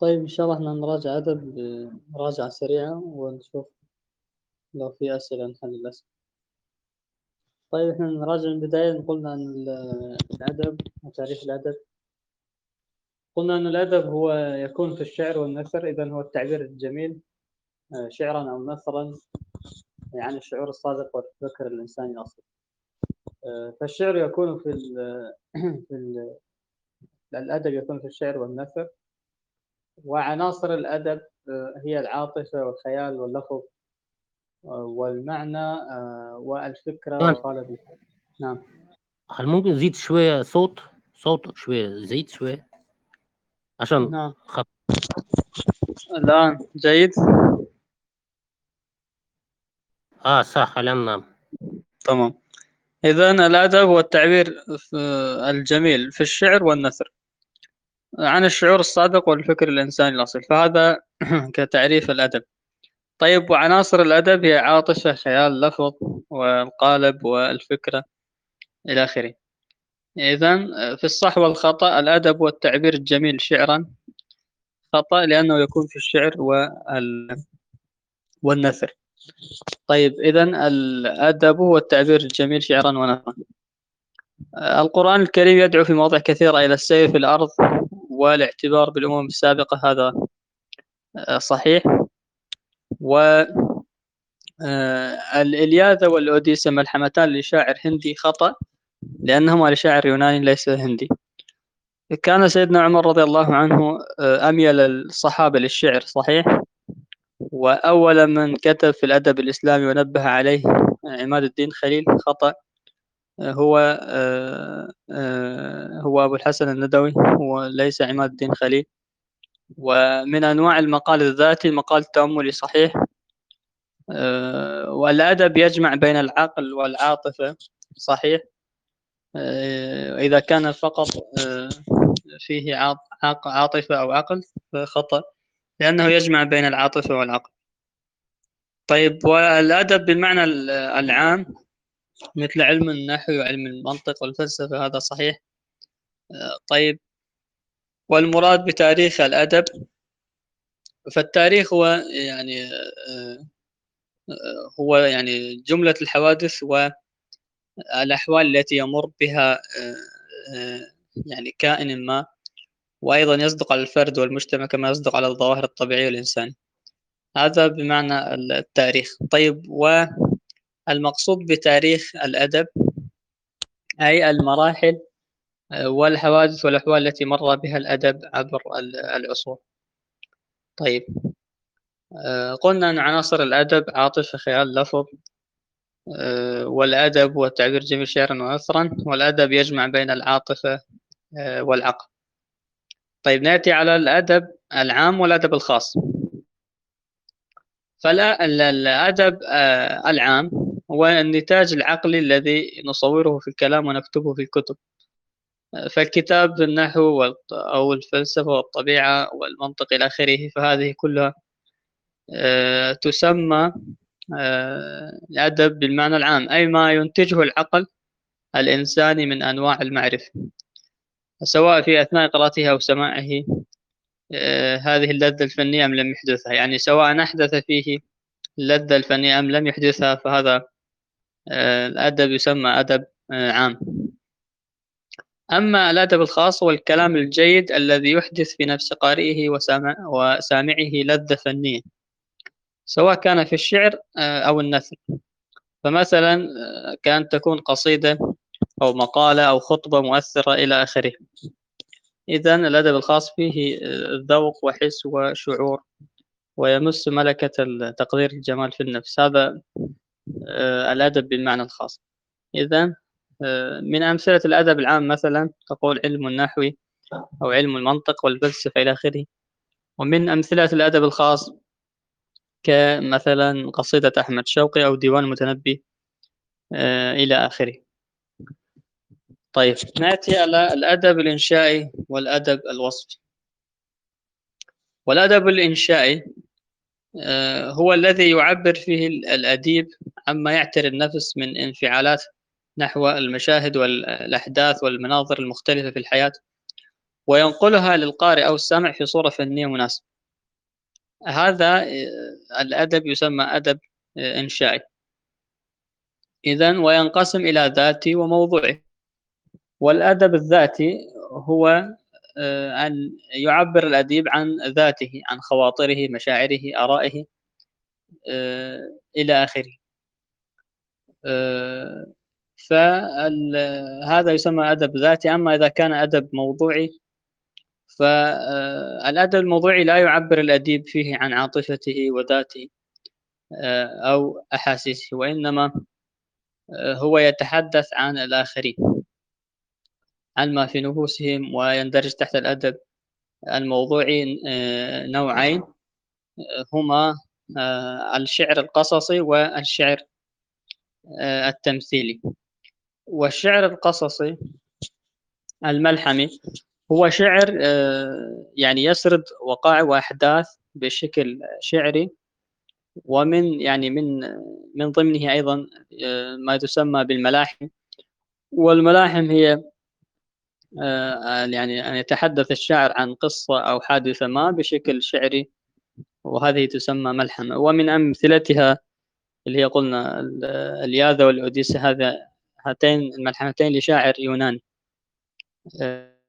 طيب إن شاء الله إحنا نراجع أدب مراجعة سريعة ونشوف لو في أسئلة نحل الأسئلة. طيب إحنا نراجع من البداية. قلنا عن الأدب وتعريف الأدب. قلنا أن الأدب هو يكون في الشعر والنثر. إذا هو التعبير الجميل آه، شعرا أو نثرا يعني الشعور الصادق والفكر الإنساني الأصلي آه، فالشعر يكون في في الأدب يكون في الشعر والنثر. وعناصر الأدب آه، هي العاطفة والخيال واللفظ والمعنى والفكرة والقالب. نعم. هل ممكن نزيد شوية صوت؟ صوت شوية زيد شوية؟ عشان نعم. خط الآن جيد. آه صح الآن نعم. تمام. إذا الأدب هو التعبير الجميل في الشعر والنثر. عن الشعور الصادق والفكر الإنساني الأصيل. فهذا كتعريف الأدب. طيب وعناصر الأدب هي عاطفة خيال لفظ والقالب والفكرة إلى آخره. إذا في الصح والخطأ الأدب والتعبير الجميل شعرا. خطأ لأنه يكون في الشعر وال... والنثر. طيب إذا الأدب هو التعبير الجميل شعرا ونثرا. القرآن الكريم يدعو في مواضع كثيرة إلى السير في الأرض والاعتبار بالأمم السابقة هذا صحيح. و الإلياذة والأوديسة ملحمتان لشاعر هندي خطأ لأنهما لشاعر يوناني ليس هندي. كان سيدنا عمر رضي الله عنه آه، أميل الصحابة للشعر صحيح؟ وأول من كتب في الأدب الإسلامي ونبه عليه عماد الدين خليل خطأ. آه، هو آه، هو أبو الحسن الندوي وليس عماد الدين خليل. ومن أنواع المقال الذاتي المقال التأملي صحيح والأدب يجمع بين العقل والعاطفة صحيح. إذا كان فقط فيه عاطفة أو عقل فخطأ لأنه يجمع بين العاطفة والعقل. طيب والأدب بالمعنى العام مثل علم النحو وعلم المنطق والفلسفة هذا صحيح. طيب. والمراد بتاريخ الأدب فالتاريخ هو يعني هو يعني جملة الحوادث والأحوال التي يمر بها يعني كائن ما وأيضا يصدق على الفرد والمجتمع كما يصدق على الظواهر الطبيعية والإنسانية هذا بمعنى التاريخ. طيب والمقصود بتاريخ الأدب أي المراحل والحوادث والأحوال التي مر بها الأدب عبر العصور. طيب. قلنا أن عناصر الأدب عاطفة خيال لفظ والأدب والتعبير جميل شعرا وأثرا والأدب يجمع بين العاطفة والعقل. طيب نأتي على الأدب العام والأدب الخاص. فالأدب آه، العام هو النتاج العقلي الذي نصوره في الكلام ونكتبه في الكتب. فالكتاب النحو أو الفلسفة والطبيعة والمنطق إلى آخره فهذه كلها آه، تسمى آه، الأدب بالمعنى العام أي ما ينتجه العقل الإنساني من أنواع المعرفة سواء في أثناء قراءته أو سماعه آه، هذه اللذة الفنية أم لم يحدثها؟ يعني سواء أحدث فيه اللذة الفنية أم لم يحدثها فهذا الأدب يسمى أدب آه، عام. أما الأدب الخاص هو الكلام الجيد الذي يحدث في نفس قارئه وسامع وسامعه لذة فنية سواء كان في الشعر أو النثر. فمثلا كان تكون قصيدة أو مقالة أو خطبة مؤثرة إلى آخره. إذا الأدب الخاص فيه ذوق وحس وشعور ويمس ملكة تقدير الجمال في النفس. هذا آه، الأدب بالمعنى الخاص. إذا آه، من أمثلة الأدب العام مثلا تقول علم النحو أو علم المنطق والفلسفة إلى آخره. ومن أمثلة الأدب الخاص كمثلا قصيدة أحمد شوقي أو ديوان المتنبي آه، إلى آخره. طيب نأتي على الأدب الإنشائي والأدب الوصفي. والأدب الإنشائي آه، هو الذي يعبر فيه الأديب عما يعتري النفس من انفعالات نحو المشاهد والأحداث والمناظر المختلفة في الحياة وينقلها للقارئ أو السامع في صورة فنية مناسبة. هذا الأدب يسمى أدب إنشائي. إذا وينقسم إلى ذاتي وموضوعي. والأدب الذاتي هو آه، أن يعبر الأديب عن ذاته عن خواطره مشاعره آرائه آه، إلى آخره. آه، فهذا يسمى أدب ذاتي. أما إذا كان أدب موضوعي فالأدب الموضوعي لا يعبر الأديب فيه عن عاطفته وذاته أو أحاسيسه وإنما هو يتحدث عن الآخرين. عن ما في نفوسهم ويندرج تحت الأدب الموضوعي آه، نوعين هما آه، الشعر القصصي والشعر آه، التمثيلي. والشعر القصصي الملحمي هو شعر يعني يسرد وقائع وأحداث بشكل شعري ومن يعني من من ضمنه أيضا ما تسمى بالملاحم. والملاحم هي يعني أن يتحدث الشاعر عن قصة أو حادثة ما بشكل شعري وهذه تسمى ملحمة ومن أمثلتها اللي هي قلنا الياذا والأوديسة هذا هاتين الملحمتين لشاعر يوناني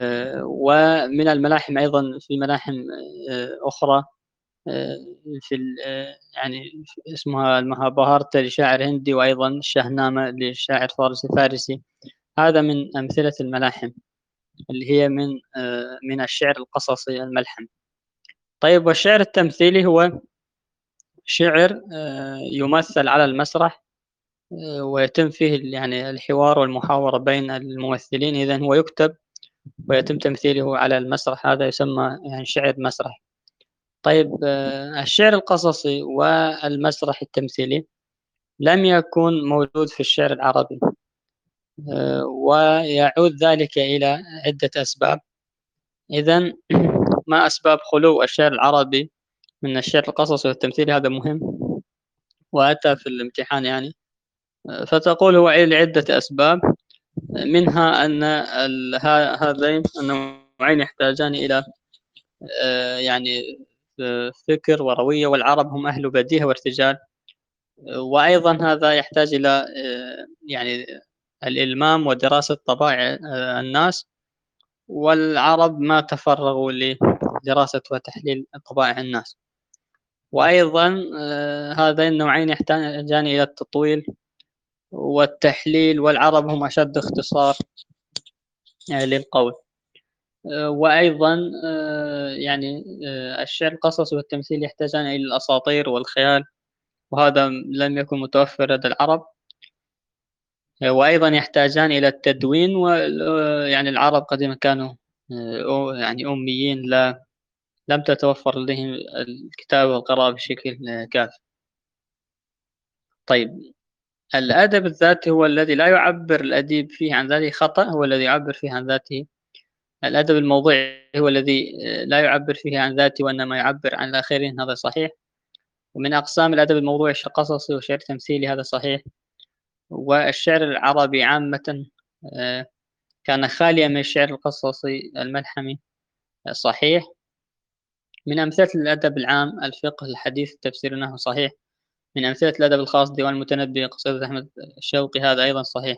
آه، ومن الملاحم أيضا في ملاحم آه، أخرى في يعني اسمها المهابهارتا لشاعر هندي وأيضا الشهنامة لشاعر فارسي فارسي. هذا من أمثلة الملاحم. اللي هي من آه، من الشعر القصصي الملحم طيب والشعر التمثيلي هو شعر آه، يمثل على المسرح آه، ويتم فيه يعني الحوار والمحاورة بين الممثلين. إذا هو يكتب ويتم تمثيله على المسرح هذا يسمى يعني شعر مسرح. طيب الشعر القصصي والمسرح التمثيلي لم يكن موجود في الشعر العربي. ويعود ذلك إلى عدة أسباب. إذا ما أسباب خلو الشعر العربي من الشعر القصصي والتمثيلي هذا مهم وأتى في الامتحان يعني. فتقول هو لعدة أسباب منها أن هذين النوعين يحتاجان إلى آه، يعني فكر وروية والعرب هم أهل بديهة وارتجال. وأيضا هذا يحتاج إلى آه، يعني الإلمام ودراسة طبائع آه، الناس والعرب ما تفرغوا لدراسة وتحليل طبائع الناس. وأيضا آه، هذين النوعين يحتاجان إلى التطويل والتحليل والعرب هم أشد اختصار آه، للقول. وأيضا يعني الشعر القصصي والتمثيل يحتاجان إلى الأساطير والخيال. وهذا لم يكن متوفر لدى العرب وأيضا يحتاجان إلى التدوين ويعني العرب قديما كانوا آه، يعني أميين لا لم تتوفر لديهم الكتابة والقراءة بشكل كافي طيب الأدب الذاتي هو الذي لا يعبر الأديب فيه عن ذاته خطأ هو الذي يعبر فيه عن ذاته الأدب الموضوعي هو الذي آه، لا يعبر فيه عن ذاته وإنما يعبر عن الآخرين هذا صحيح. ومن أقسام الأدب الموضوعي قصصي وشعر تمثيلي هذا صحيح. والشعر العربي عامة آه، كان خاليا من الشعر القصصي الملحمي صحيح. من أمثلة الأدب العام الفقه الحديث التفسير أنه صحيح. من أمثلة الأدب الخاص ديوان المتنبي قصيدة أحمد الشوقي هذا أيضا صحيح.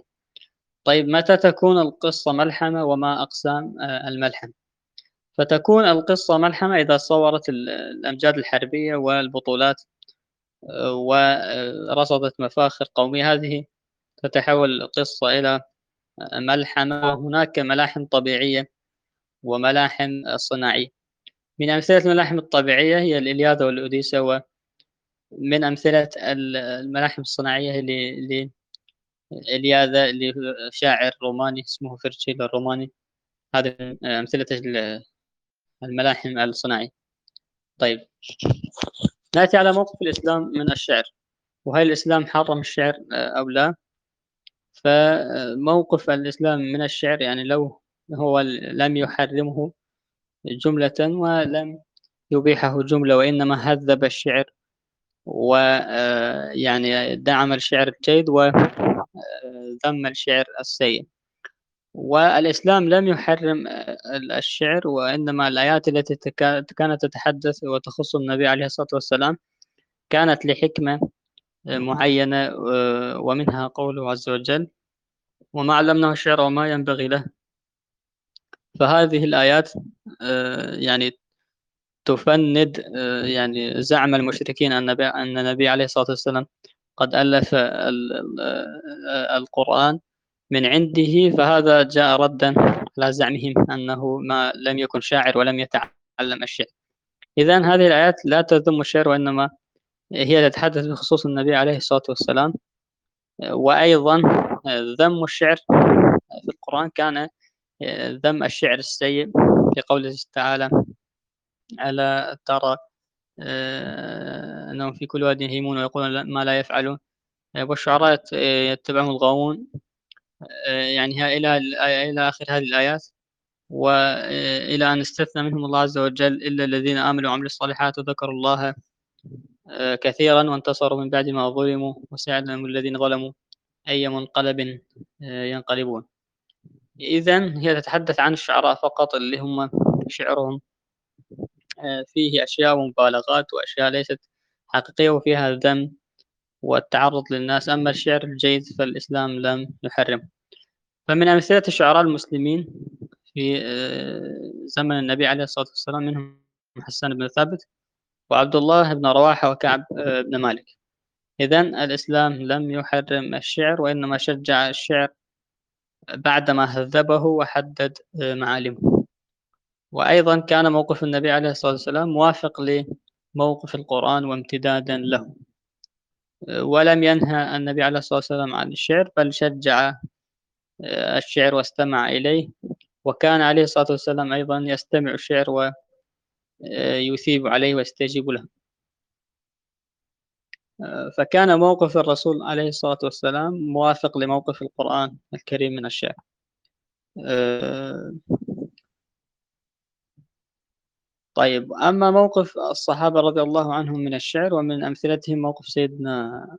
طيب متى تكون القصة ملحمة وما أقسام آه، الملحم؟ فتكون القصة ملحمة إذا صورت الأمجاد الحربية والبطولات آه، ورصدت مفاخر قومية. هذه تتحول القصة إلى ملحمة وهناك ملاحم طبيعية وملاحم صناعية. من أمثلة الملاحم الطبيعية هي الإلياذة والأوديسة ومن أمثلة الملاحم الصناعية اللي إلياذة اللي شاعر روماني اسمه فيرتشيل الروماني. هذه أمثلة الملاحم الصناعية. طيب نأتي على موقف الإسلام من الشعر. وهل الإسلام حرم الشعر أو لا؟ فموقف الإسلام من الشعر يعني لو هو لم يحرمه جملة ولم يبيحه جملة وإنما هذب الشعر ويعني دعم الشعر الجيد وذم الشعر السيء. والإسلام لم يحرم الشعر وإنما الآيات التي كانت تتحدث وتخص النبي عليه الصلاة والسلام كانت لحكمة معينة ومنها قوله عز وجل وما علمناه الشعر وما ينبغي له. فهذه الآيات يعني تفند يعني زعم المشركين أن أن النبي عليه الصلاة والسلام قد ألف القرآن من عنده فهذا جاء ردا على زعمهم أنه ما لم يكن شاعر ولم يتعلم الشعر. إذا هذه الآيات لا تذم الشعر وإنما هي تتحدث بخصوص النبي عليه الصلاة والسلام. وأيضا ذم الشعر في القرآن كان ذم الشعر السيء في قوله تعالى ألا ترى أنهم في كل واد يهيمون ويقولون ما لا يفعلون. والشعراء يتبعهم الغاوون. يعني إلى إلى آخر هذه الآيات. وإلى أن استثنى منهم الله عز وجل إلا الذين آمنوا وعملوا الصالحات وذكروا الله كثيرا وانتصروا من بعد ما ظلموا وسيعلم الذين ظلموا. أي منقلب ينقلبون. إذا هي تتحدث عن الشعراء فقط اللي هم شعرهم. فيه أشياء ومبالغات وأشياء ليست حقيقية وفيها الذم والتعرض للناس. أما الشعر الجيد فالإسلام لم يحرم فمن أمثلة الشعراء المسلمين في زمن النبي عليه الصلاة والسلام منهم حسان بن ثابت. وعبد الله بن رواحة وكعب بن مالك. إذا الإسلام لم يحرم الشعر وإنما شجع الشعر بعدما هذبه وحدد معالمه. وأيضا كان موقف النبي عليه الصلاة والسلام موافق لموقف القرآن وامتدادا له. ولم ينهى النبي عليه الصلاة والسلام عن الشعر بل شجع الشعر واستمع إليه. وكان عليه الصلاة والسلام أيضا يستمع الشعر ويثيب عليه ويستجيب له. فكان موقف الرسول عليه الصلاة والسلام موافق لموقف القرآن الكريم من الشعر. طيب أما موقف الصحابة رضي الله عنهم من الشعر ومن أمثلتهم موقف سيدنا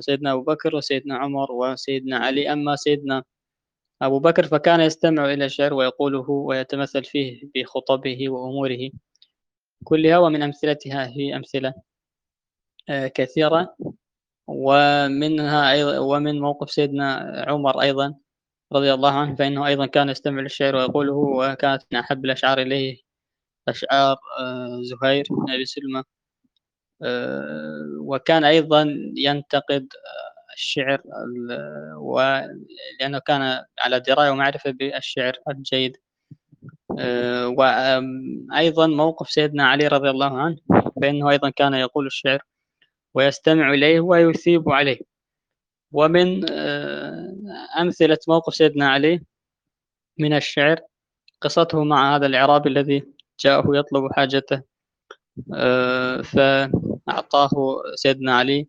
سيدنا أبو بكر وسيدنا عمر وسيدنا علي أما سيدنا أبو بكر فكان يستمع إلى الشعر ويقوله ويتمثل فيه بخطبه وأموره. كلها ومن أمثلتها هي أمثلة كثيرة. ومنها أيضا ومن موقف سيدنا عمر أيضا رضي الله عنه فإنه أيضا كان يستمع للشعر ويقوله وكانت من أحب الأشعار إليه أشعار زهير بن أبي سلمة. وكان أيضا ينتقد الشعر لأنه كان على دراية ومعرفة بالشعر الجيد. وأيضا موقف سيدنا علي رضي الله عنه فإنه أيضا كان يقول الشعر ويستمع إليه ويثيب عليه. ومن أمثلة موقف سيدنا علي من الشعر قصته مع هذا الإعرابي الذي جاءه يطلب حاجته. فأعطاه سيدنا علي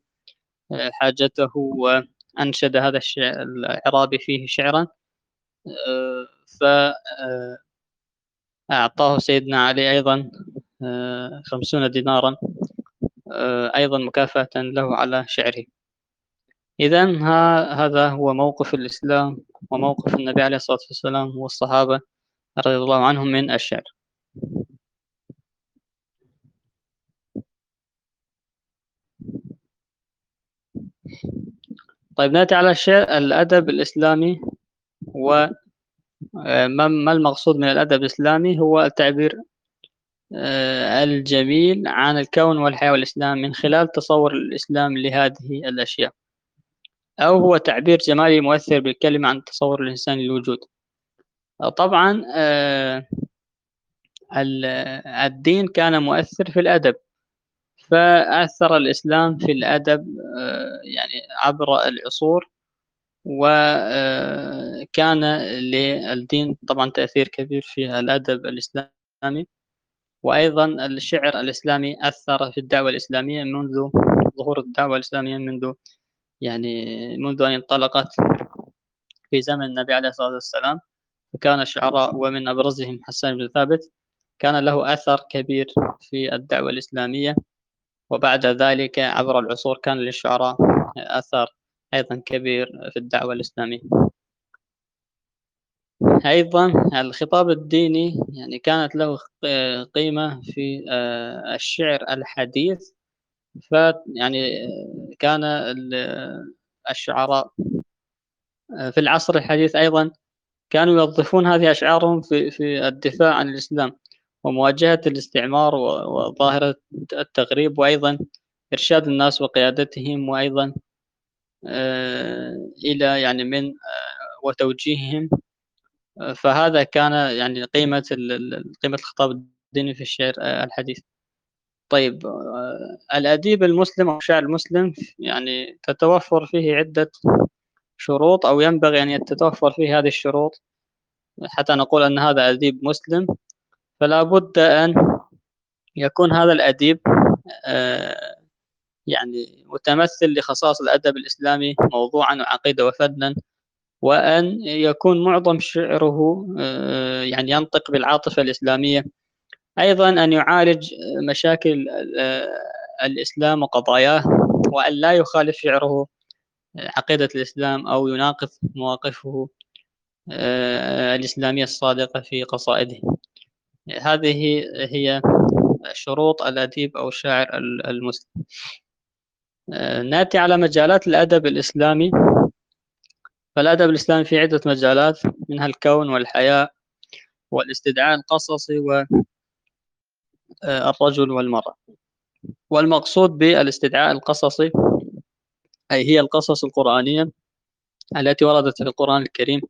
حاجته وأنشد هذا الشعر الإعرابي فيه شعرا. فأعطاه سيدنا علي أيضا خمسون دينارا أيضا مكافأة له على شعره. إذا هذا هو موقف الإسلام وموقف النبي عليه الصلاة والسلام والصحابة رضي الله عنهم من الشعر. طيب نأتي على الشيء الأدب الإسلامي و آه، ما المقصود من الأدب الإسلامي؟ هو التعبير آه، الجميل عن الكون والحياة والإسلام من خلال تصور الإسلام لهذه الأشياء. أو هو تعبير جمالي مؤثر بالكلمة عن تصور الإنسان للوجود. طبعا آه، الدين كان مؤثر في الأدب. فأثر الإسلام في الأدب آه، يعني عبر العصور وكان آه، للدين طبعا تأثير كبير في الأدب الإسلامي. وأيضا الشعر الإسلامي أثر في الدعوة الإسلامية منذ ظهور الدعوة الإسلامية منذ يعني منذ أن انطلقت في زمن النبي عليه الصلاة والسلام. فكان الشعراء ومن أبرزهم حسان بن ثابت كان له أثر كبير في الدعوة الإسلامية. وبعد ذلك عبر العصور كان للشعراء أثر أيضا كبير في الدعوة الإسلامية. أيضا الخطاب الديني يعني كانت له قيمة في آه، الشعر الحديث فيعني كان الشعراء آه، في العصر الحديث أيضا كانوا يوظفون هذه أشعارهم في في الدفاع عن الإسلام. ومواجهة الاستعمار وظاهرة التغريب وأيضا إرشاد الناس وقيادتهم وأيضا آه، إلى يعني من آه، وتوجيههم. فهذا كان يعني قيمة قيمة الخطاب الديني في الشعر الحديث. طيب الأديب المسلم أو الشاعر المسلم يعني تتوفر فيه عدة شروط أو ينبغي أن تتوفر فيه هذه الشروط. حتى نقول أن هذا أديب مسلم فلا بد أن يكون هذا الأديب آه، يعني متمثل لخصائص الأدب الإسلامي موضوعا وعقيدة وفنا وأن يكون معظم شعره آه، يعني ينطق بالعاطفة الإسلامية. أيضا أن يعالج مشاكل آه، الإسلام وقضاياه وأن لا يخالف شعره عقيدة الإسلام أو يناقض مواقفه الإسلامية الصادقة في قصائده. هذه هي شروط الأديب أو الشاعر المسلم. آه، نأتي على مجالات الأدب الإسلامي. فالأدب الإسلامي في عدة مجالات منها الكون والحياة والاستدعاء القصصي والرجل آه، والمرأة. والمقصود بالاستدعاء القصصي أي هي القصص القرآنية التي وردت في القرآن الكريم.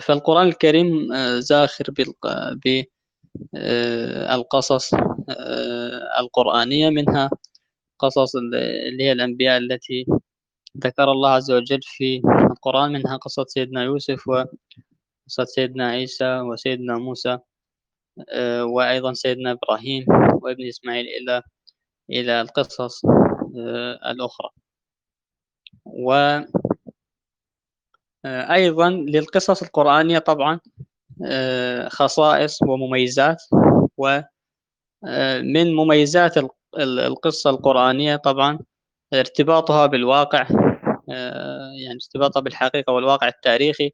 فالقرآن الكريم آه، زاخر بالقصص آه، القرآنية منها قصص اللي هي الأنبياء التي ذكر الله عز وجل في القرآن منها قصة سيدنا يوسف وقصة سيدنا عيسى وسيدنا موسى آه، وأيضا سيدنا إبراهيم وابن إسماعيل إلى إلى القصص الأخرى. و آه، أيضا للقصص القرآنية طبعا آه، خصائص ومميزات ومن آه، مميزات القصة القرآنية طبعا ارتباطها بالواقع يعني ارتباطها بالحقيقة والواقع التاريخي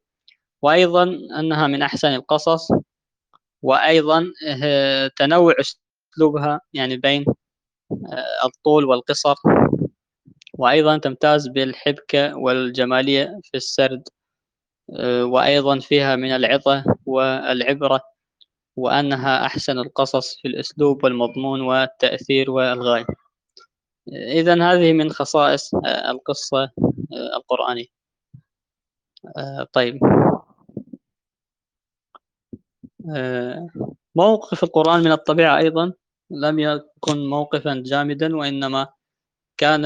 وأيضا أنها من أحسن القصص وأيضا تنوع أسلوبها يعني بين الطول والقصر وأيضا تمتاز بالحبكة والجمالية في السرد. آه، وأيضا فيها من العظة والعبرة وأنها أحسن القصص في الأسلوب والمضمون والتأثير والغاية. إذا هذه من خصائص آه، القصة آه، القرآنية. طيب. موقف القرآن من الطبيعة أيضا لم يكن موقفا جامدا وإنما كان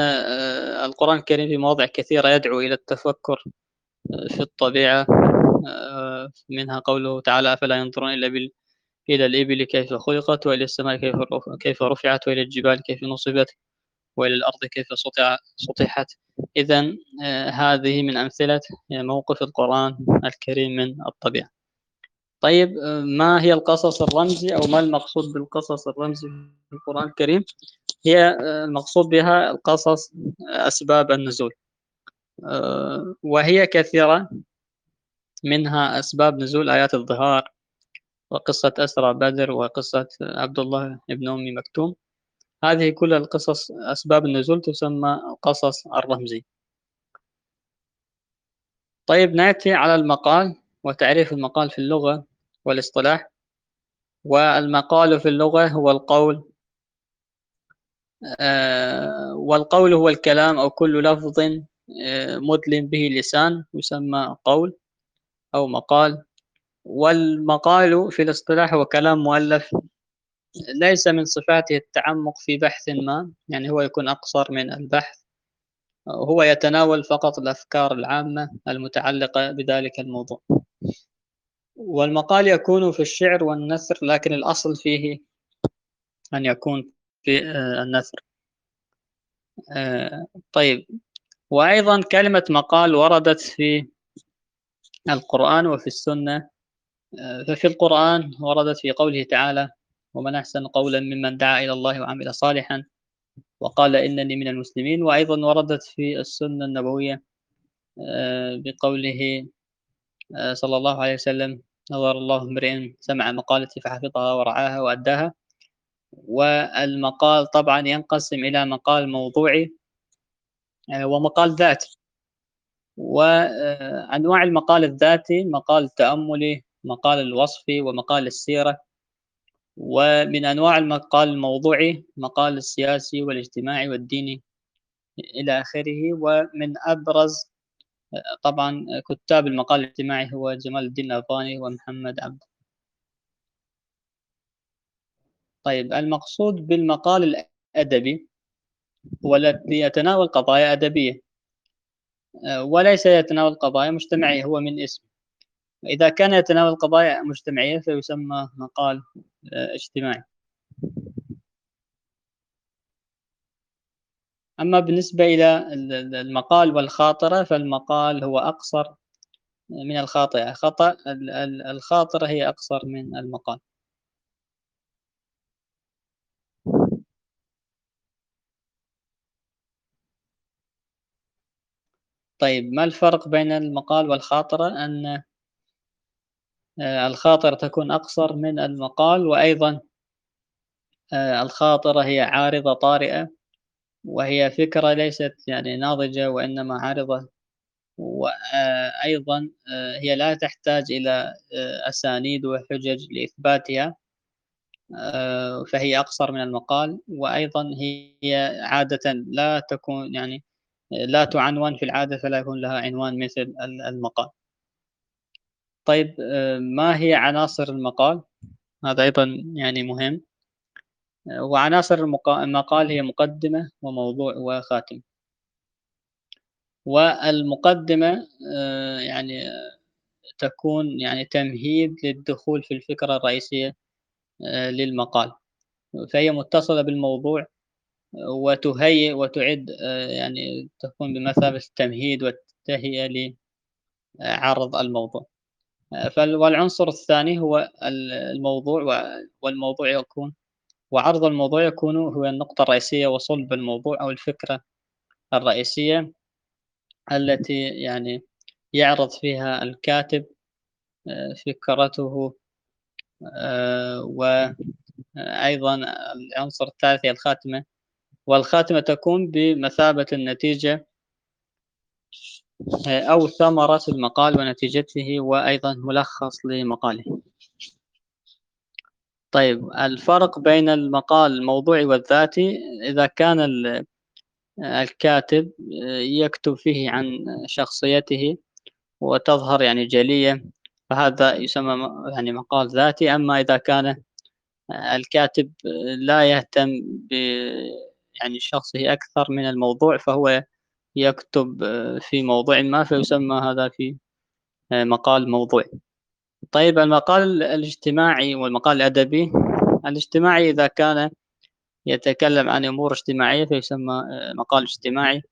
القرآن الكريم في مواضع كثيرة يدعو إلى التفكر في الطبيعة آه، منها قوله تعالى أفلا ينظرون إلا بال... إلى الإبل كيف خلقت وإلى السماء كيف كيف رفعت وإلى الجبال كيف نصبت وإلى الأرض كيف سطحت. إذا آه، هذه من أمثلة موقف القرآن الكريم من الطبيعة. طيب آه، ما هي القصص الرمزي أو ما المقصود بالقصص الرمزي في القرآن الكريم؟ هي المقصود بها القصص أسباب النزول. آه، وهي كثيرة منها أسباب نزول آيات الظهار وقصة أسرى بدر وقصة عبد الله بن أم مكتوم. هذه كل القصص أسباب النزول تسمى قصص الرمزي. طيب نأتي على المقال وتعريف المقال في اللغة والاصطلاح. والمقال في اللغة هو القول آه، والقول هو الكلام أو كل لفظ مدلم به لسان يسمى قول أو مقال. والمقال في الاصطلاح هو كلام مؤلف ليس من صفاته التعمق في بحث ما يعني هو يكون أقصر من البحث. هو يتناول فقط الأفكار العامة المتعلقة بذلك الموضوع. والمقال يكون في الشعر والنثر لكن الأصل فيه أن يكون في آه، النثر. آه، طيب. وأيضا كلمة مقال وردت في القرآن وفي السنة. ففي القرآن وردت في قوله تعالى ومن أحسن قولا ممن دعا إلى الله وعمل صالحا وقال إنني من المسلمين وأيضا وردت في السنة النبوية بقوله صلى الله عليه وسلم نظر الله امرئ سمع مقالتي فحفظها ورعاها وأداها والمقال طبعا ينقسم إلى مقال موضوعي ومقال ذاتي. وأنواع المقال الذاتي مقال التأملي مقال الوصفي ومقال السيرة. ومن أنواع المقال الموضوعي مقال السياسي والاجتماعي والديني إلى آخره. ومن أبرز طبعا كتاب المقال الاجتماعي هو جمال الدين الأفغاني ومحمد عبد. طيب المقصود بالمقال الأدبي هو الذي يتناول قضايا أدبية. وليس يتناول قضايا مجتمعية هو من اسمه إذا كان يتناول قضايا مجتمعية فيسمى مقال اجتماعي. أما بالنسبة إلى المقال والخاطرة فالمقال هو أقصر من الخاطئة. خطأ الخاطرة هي أقصر من المقال. طيب ما الفرق بين المقال والخاطرة أن آه، الخاطرة تكون أقصر من المقال وأيضا آه، الخاطرة هي عارضة طارئة وهي فكرة ليست يعني ناضجة وإنما عارضة وأيضا آه، هي لا تحتاج إلى أسانيد وحجج لإثباتها فهي أقصر من المقال وأيضا هي عادة لا تكون يعني لا تعنون في العادة فلا يكون لها عنوان مثل المقال. طيب ما هي عناصر المقال؟ هذا أيضا يعني مهم. وعناصر المقال هي مقدمة وموضوع وخاتم. والمقدمة يعني تكون يعني تمهيد للدخول في الفكرة الرئيسية للمقال. فهي متصلة بالموضوع وتهيئ وتعد آه، يعني تكون بمثابة التمهيد والتهيئة لعرض الموضوع. آه، والعنصر الثاني هو الموضوع والموضوع يكون وعرض الموضوع يكون هو النقطة الرئيسية وصلب الموضوع أو الفكرة الرئيسية التي يعني يعرض فيها الكاتب آه، فكرته وأيضا العنصر الثالث هي الخاتمة. والخاتمة تكون بمثابة النتيجة أو ثمرة المقال ونتيجته وأيضا ملخص لمقاله. طيب الفرق بين المقال الموضوعي والذاتي إذا كان الكاتب يكتب فيه عن شخصيته وتظهر يعني جلية فهذا يسمى يعني مقال ذاتي. أما إذا كان الكاتب لا يهتم يعني شخصه أكثر من الموضوع فهو يكتب آه، في موضوع ما فيسمى هذا في آه، مقال موضوعي. طيب المقال الاجتماعي والمقال الأدبي. الاجتماعي إذا كان يتكلم عن أمور اجتماعية فيسمى آه، مقال اجتماعي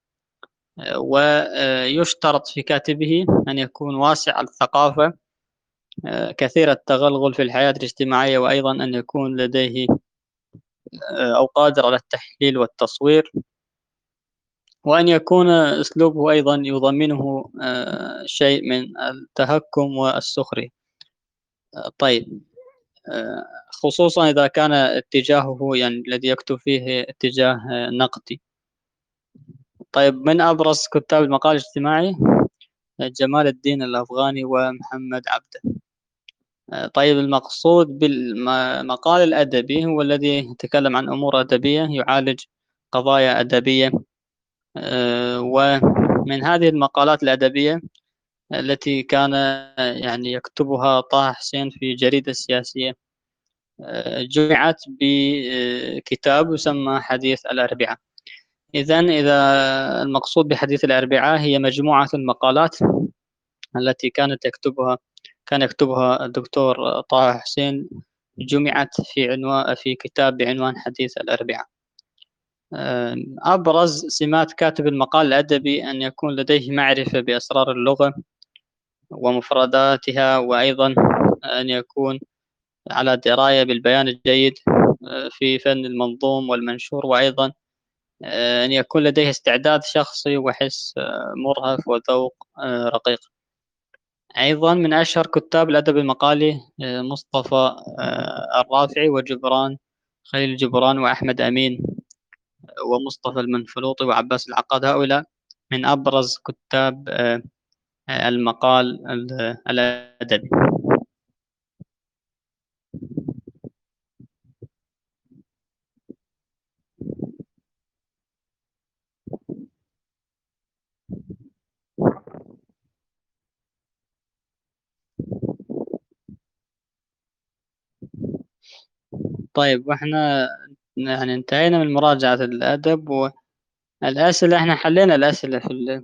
ويشترط في كاتبه أن يكون واسع الثقافة كثير التغلغل في الحياة الاجتماعية وأيضا أن يكون لديه أو قادر على التحليل والتصوير وأن يكون أسلوبه أيضا يضمنه آه، شيء من التهكم والسخرية. آه، طيب. خصوصا إذا كان اتجاهه يعني الذي يكتب فيه اتجاه نقدي. طيب من أبرز كتاب المقال الاجتماعي؟ جمال الدين الأفغاني ومحمد عبده. طيب المقصود بالمقال الأدبي هو الذي يتكلم عن أمور أدبية يعالج قضايا أدبية. آه، ومن هذه المقالات الأدبية التي كان يعني يكتبها طه حسين في جريدة سياسية آه، جمعت بكتاب يسمى حديث الأربعاء. إذا إذا المقصود بحديث الأربعاء هي مجموعة المقالات التي كانت يكتبها كان يكتبها الدكتور طه حسين جمعت في عنوان في كتاب بعنوان حديث الأربعاء. أبرز سمات كاتب المقال الأدبي أن يكون لديه معرفة بأسرار اللغة ومفرداتها وأيضا أن يكون على دراية بالبيان الجيد آه، في فن المنظوم والمنشور وأيضا آه، أن يكون لديه استعداد شخصي وحس آه، مرهف وذوق رقيق. أيضا من أشهر كتاب الأدب المقالي مصطفى الرافعي وجبران خليل جبران وأحمد أمين ومصطفى المنفلوطي وعباس العقاد. هؤلاء من أبرز كتاب المقال الأدبي. طيب وإحنا يعني انتهينا من مراجعة الأدب والأسئلة إحنا حلينا الأسئلة في ال...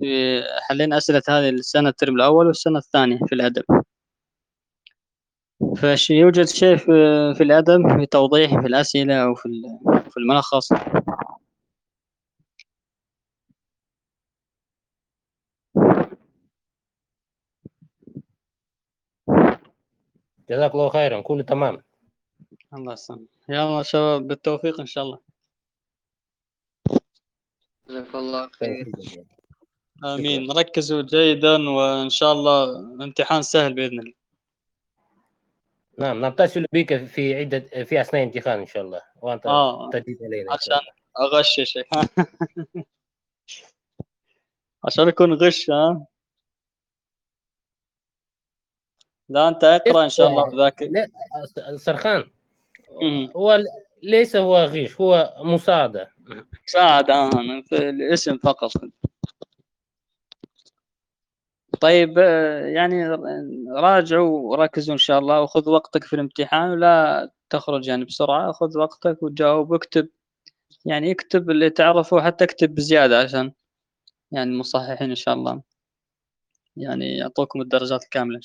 في حلينا أسئلة هذه السنة الترم الأول والسنة الثانية في الأدب. فش يوجد شيء في, في الأدب في توضيح في الأسئلة أو في في الملخص؟ جزاك الله خيرا كله تمام. الله يسلمك. يلا شباب بالتوفيق إن شاء الله. جزاك الله خير. آمين. ركزوا جيدا وإن شاء الله امتحان سهل بإذن الله. نعم نتصل بك في عدة في أثناء الامتحان إن شاء الله. وأنت آه. تجيب علينا عشان أغششك عشان يكون غش ها؟ لا أنت أقرأ إن شاء الله وذاكر لا سرخان. هو ليس هو غش هو مساعدة. مساعدة آه في الاسم فقط. طيب يعني راجعوا وركزوا إن شاء الله وخذ وقتك في الامتحان ولا تخرج يعني بسرعة خذ وقتك وجاوب واكتب يعني اكتب اللي تعرفه حتى اكتب بزيادة عشان يعني المصححين إن شاء الله. يعني يعطوكم الدرجات الكاملة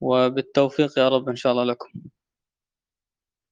وبالتوفيق يا رب إن شاء الله لكم.